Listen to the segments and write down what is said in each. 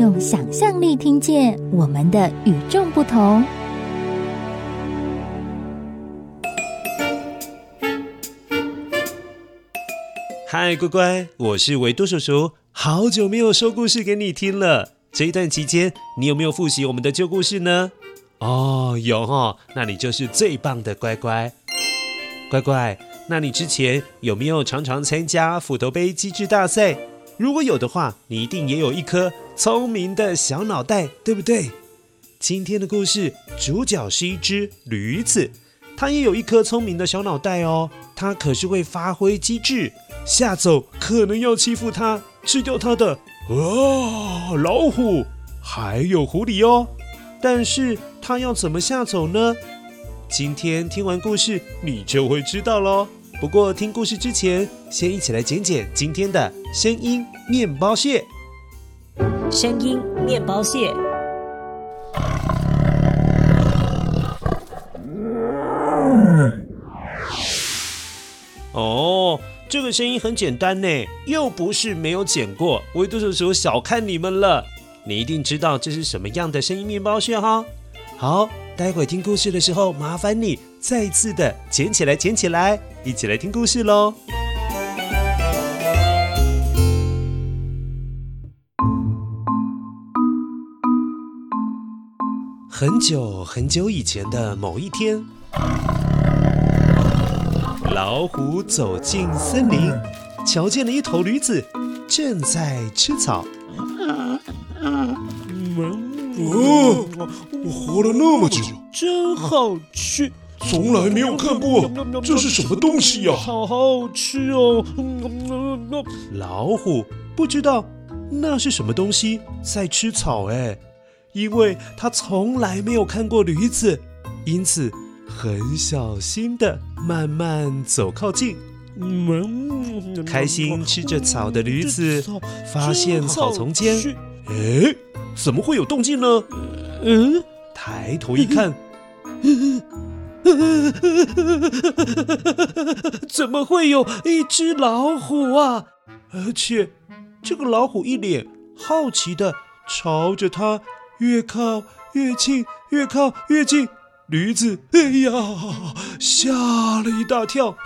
用想象力听见我们的与众不同。嗨，乖乖，我是维多叔叔，好久没有说故事给你听了。这一段期间，你有没有复习我们的旧故事呢？哦，有哦，那你就是最棒的乖乖，乖乖。那你之前有没有常常参加斧头杯机智大赛？如果有的话，你一定也有一颗聪明的小脑袋，对不对？今天的故事主角是一只驴子，它也有一颗聪明的小脑袋哦。它可是会发挥机智，吓走可能要欺负它、吃掉它的哦老虎，还有狐狸哦。但是它要怎么吓走呢？今天听完故事，你就会知道喽。不过听故事之前，先一起来捡捡今天的声音面包屑。声音面包屑。哦，这个声音很简单呢，又不是没有捡过。维多叔叔小看你们了。你一定知道这是什么样的声音面包屑哈？好，待会听故事的时候，麻烦你再次的捡起来，捡起来，一起来听故事喽。很久很久以前的某一天，老虎走进森林，瞧见了一头驴子正在吃草。哦，我活了那么久，真好吃，从来没有看过，这是什么东西呀？好好吃哦！老虎不知道那是什么东西在吃草哎，因为他从来没有看过驴子，因此很小心的慢慢走靠近。开心吃着草的驴子发现草丛间，哎。怎么会有动静呢？嗯，抬头一看，怎么会有一只老虎啊？而且这个老虎一脸好奇的朝着他越靠越近，越靠越近。驴子，哎呀，吓了一大跳。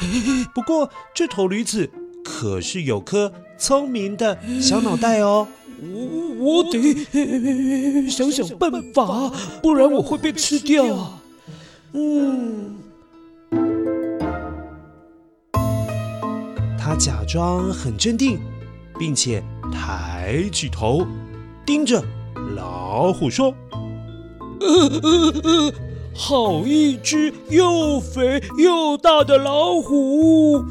不过这头驴子可是有颗聪明的小脑袋哦。我我得想想办法，不然我会被吃掉！嗯，他假装很镇定，并且抬起头盯着老虎说：“呃呃呃，好一只又肥又大的老虎！”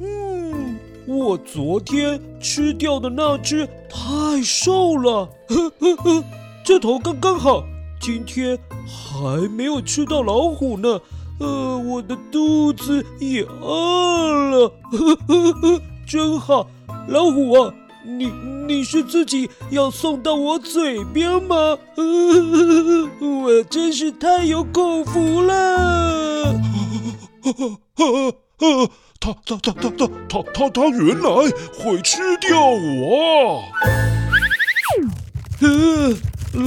嗯我昨天吃掉的那只太瘦了，呵呵呵，这头刚刚好。今天还没有吃到老虎呢，呃，我的肚子也饿了，呵呵呵，真好。老虎啊，你你是自己要送到我嘴边吗？呵呵呵，我真是太有口福了。他他他他他他他他原来会吃掉我！呃，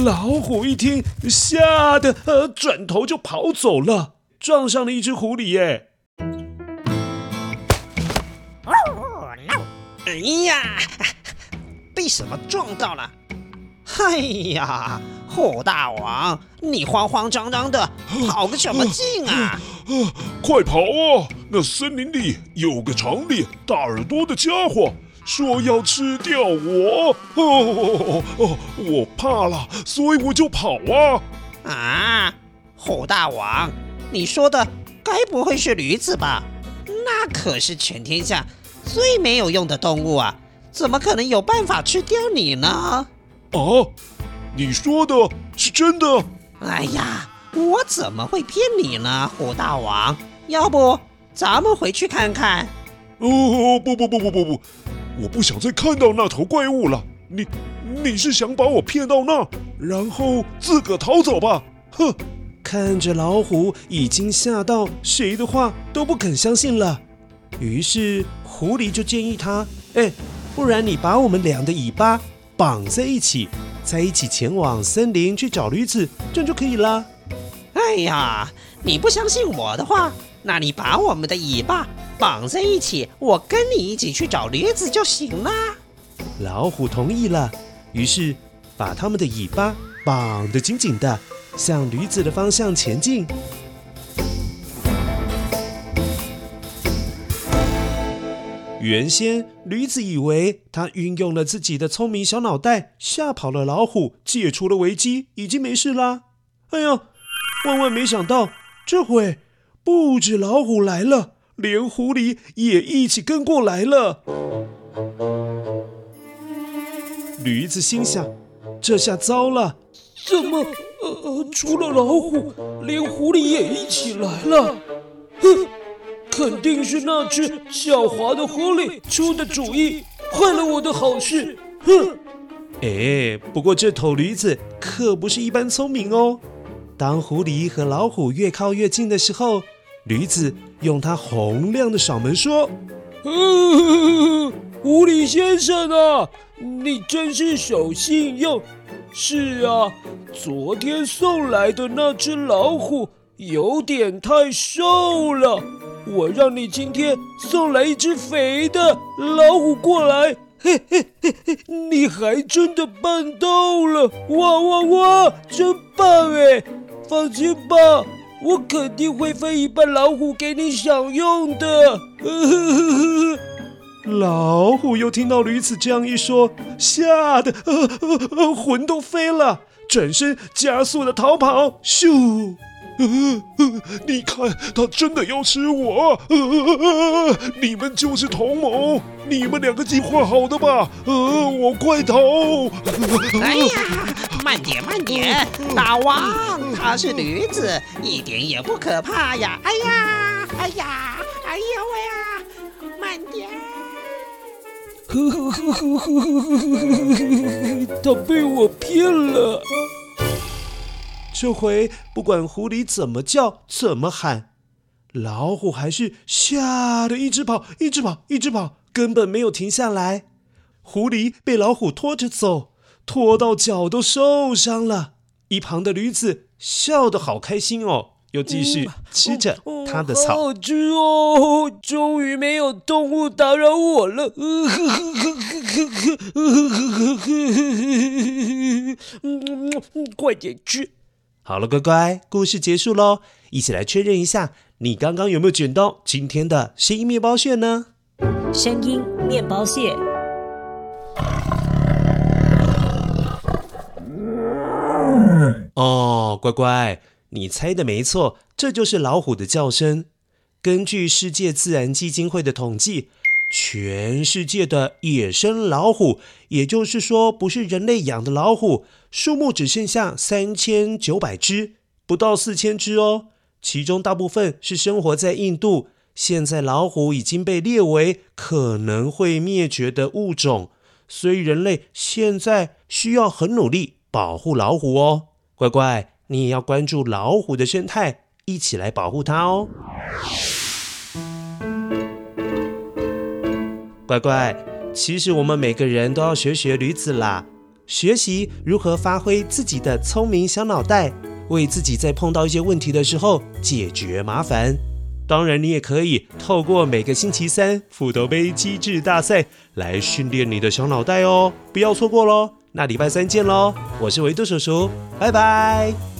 老虎一听，吓得呃转头就跑走了，撞上了一只狐狸耶！哎呀，被什么撞到了？哎呀！虎大王，你慌慌张张的跑个什么劲啊？啊！快跑啊！那森林里有个长脸、大耳朵的家伙，说要吃掉我。哦哦哦！我怕了，所以我就跑啊！啊！虎大王，你说的该不会是驴子吧？那可是全天下最没有用的动物啊！怎么可能有办法吃掉你呢？哦、啊。你说的是真的？哎呀，我怎么会骗你呢，虎大王？要不咱们回去看看？哦，不不不不不不，我不想再看到那头怪物了。你你是想把我骗到那，然后自个逃走吧？哼！看着老虎已经吓到，谁的话都不肯相信了。于是狐狸就建议他：“哎，不然你把我们俩的尾巴绑在一起，再一起前往森林去找驴子，这样就可以了。”哎呀，你不相信我的话，那你把我们的尾巴绑在一起，我跟你一起去找驴子就行了。老虎同意了，于是把他们的尾巴绑得紧紧的，向驴子的方向前进。原先驴子以为他运用了自己的聪明小脑袋吓跑了老虎，解除了危机，已经没事啦。哎呀，万万没想到，这回不止老虎来了，连狐狸也一起跟过来了。驴子心想：这下糟了，怎么，呃，除了老虎，连狐狸也一起来了？哼！肯定是那只狡猾的狐狸出的主意，坏了我的好事。哼！哎，不过这头驴子可不是一般聪明哦。当狐狸和老虎越靠越近的时候，驴子用它洪亮的嗓门说：“嗯，狐狸先生啊，你真是守信用。是啊，昨天送来的那只老虎有点太瘦了。”我让你今天送来一只肥的老虎过来，嘿嘿嘿嘿，你还真的办到了！哇哇哇，真棒哎！放心吧，我肯定会分一半老虎给你享用的。老虎又听到驴子这样一说，吓得呃呃呃魂都飞了，转身加速的逃跑，咻！呃呃，你看，他真的要吃我！呃呃，你们就是同谋，你们两个计划好的吧？呃，我快逃！哎呀，慢点慢点，大王，他是驴子，一点也不可怕呀！哎呀，哎呀，哎呀喂呀，慢点！呵呵呵呵呵呵呵，他被我骗了。这回不管狐狸怎么叫、怎么喊，老虎还是吓得一直跑、一直跑、一直跑，根本没有停下来。狐狸被老虎拖着走，拖到脚都受伤了。一旁的驴子笑得好开心哦，又继续吃着它的草。好好吃哦，终于没有动物打扰我了。快点吃。好了，乖乖，故事结束喽！一起来确认一下，你刚刚有没有卷到今天的声音面包屑呢？声音面包屑。哦，乖乖，你猜的没错，这就是老虎的叫声。根据世界自然基金会的统计，全世界的野生老虎，也就是说不是人类养的老虎，数目只剩下三千九百只，不到四千只哦。其中大部分是生活在印度。现在老虎已经被列为可能会灭绝的物种，所以人类现在需要很努力保护老虎哦。乖乖，你也要关注老虎的生态，一起来保护它哦。乖乖，其实我们每个人都要学学驴子啦，学习如何发挥自己的聪明小脑袋，为自己在碰到一些问题的时候解决麻烦。当然，你也可以透过每个星期三斧头杯机智大赛来训练你的小脑袋哦，不要错过喽。那礼拜三见喽，我是维多叔叔，拜拜。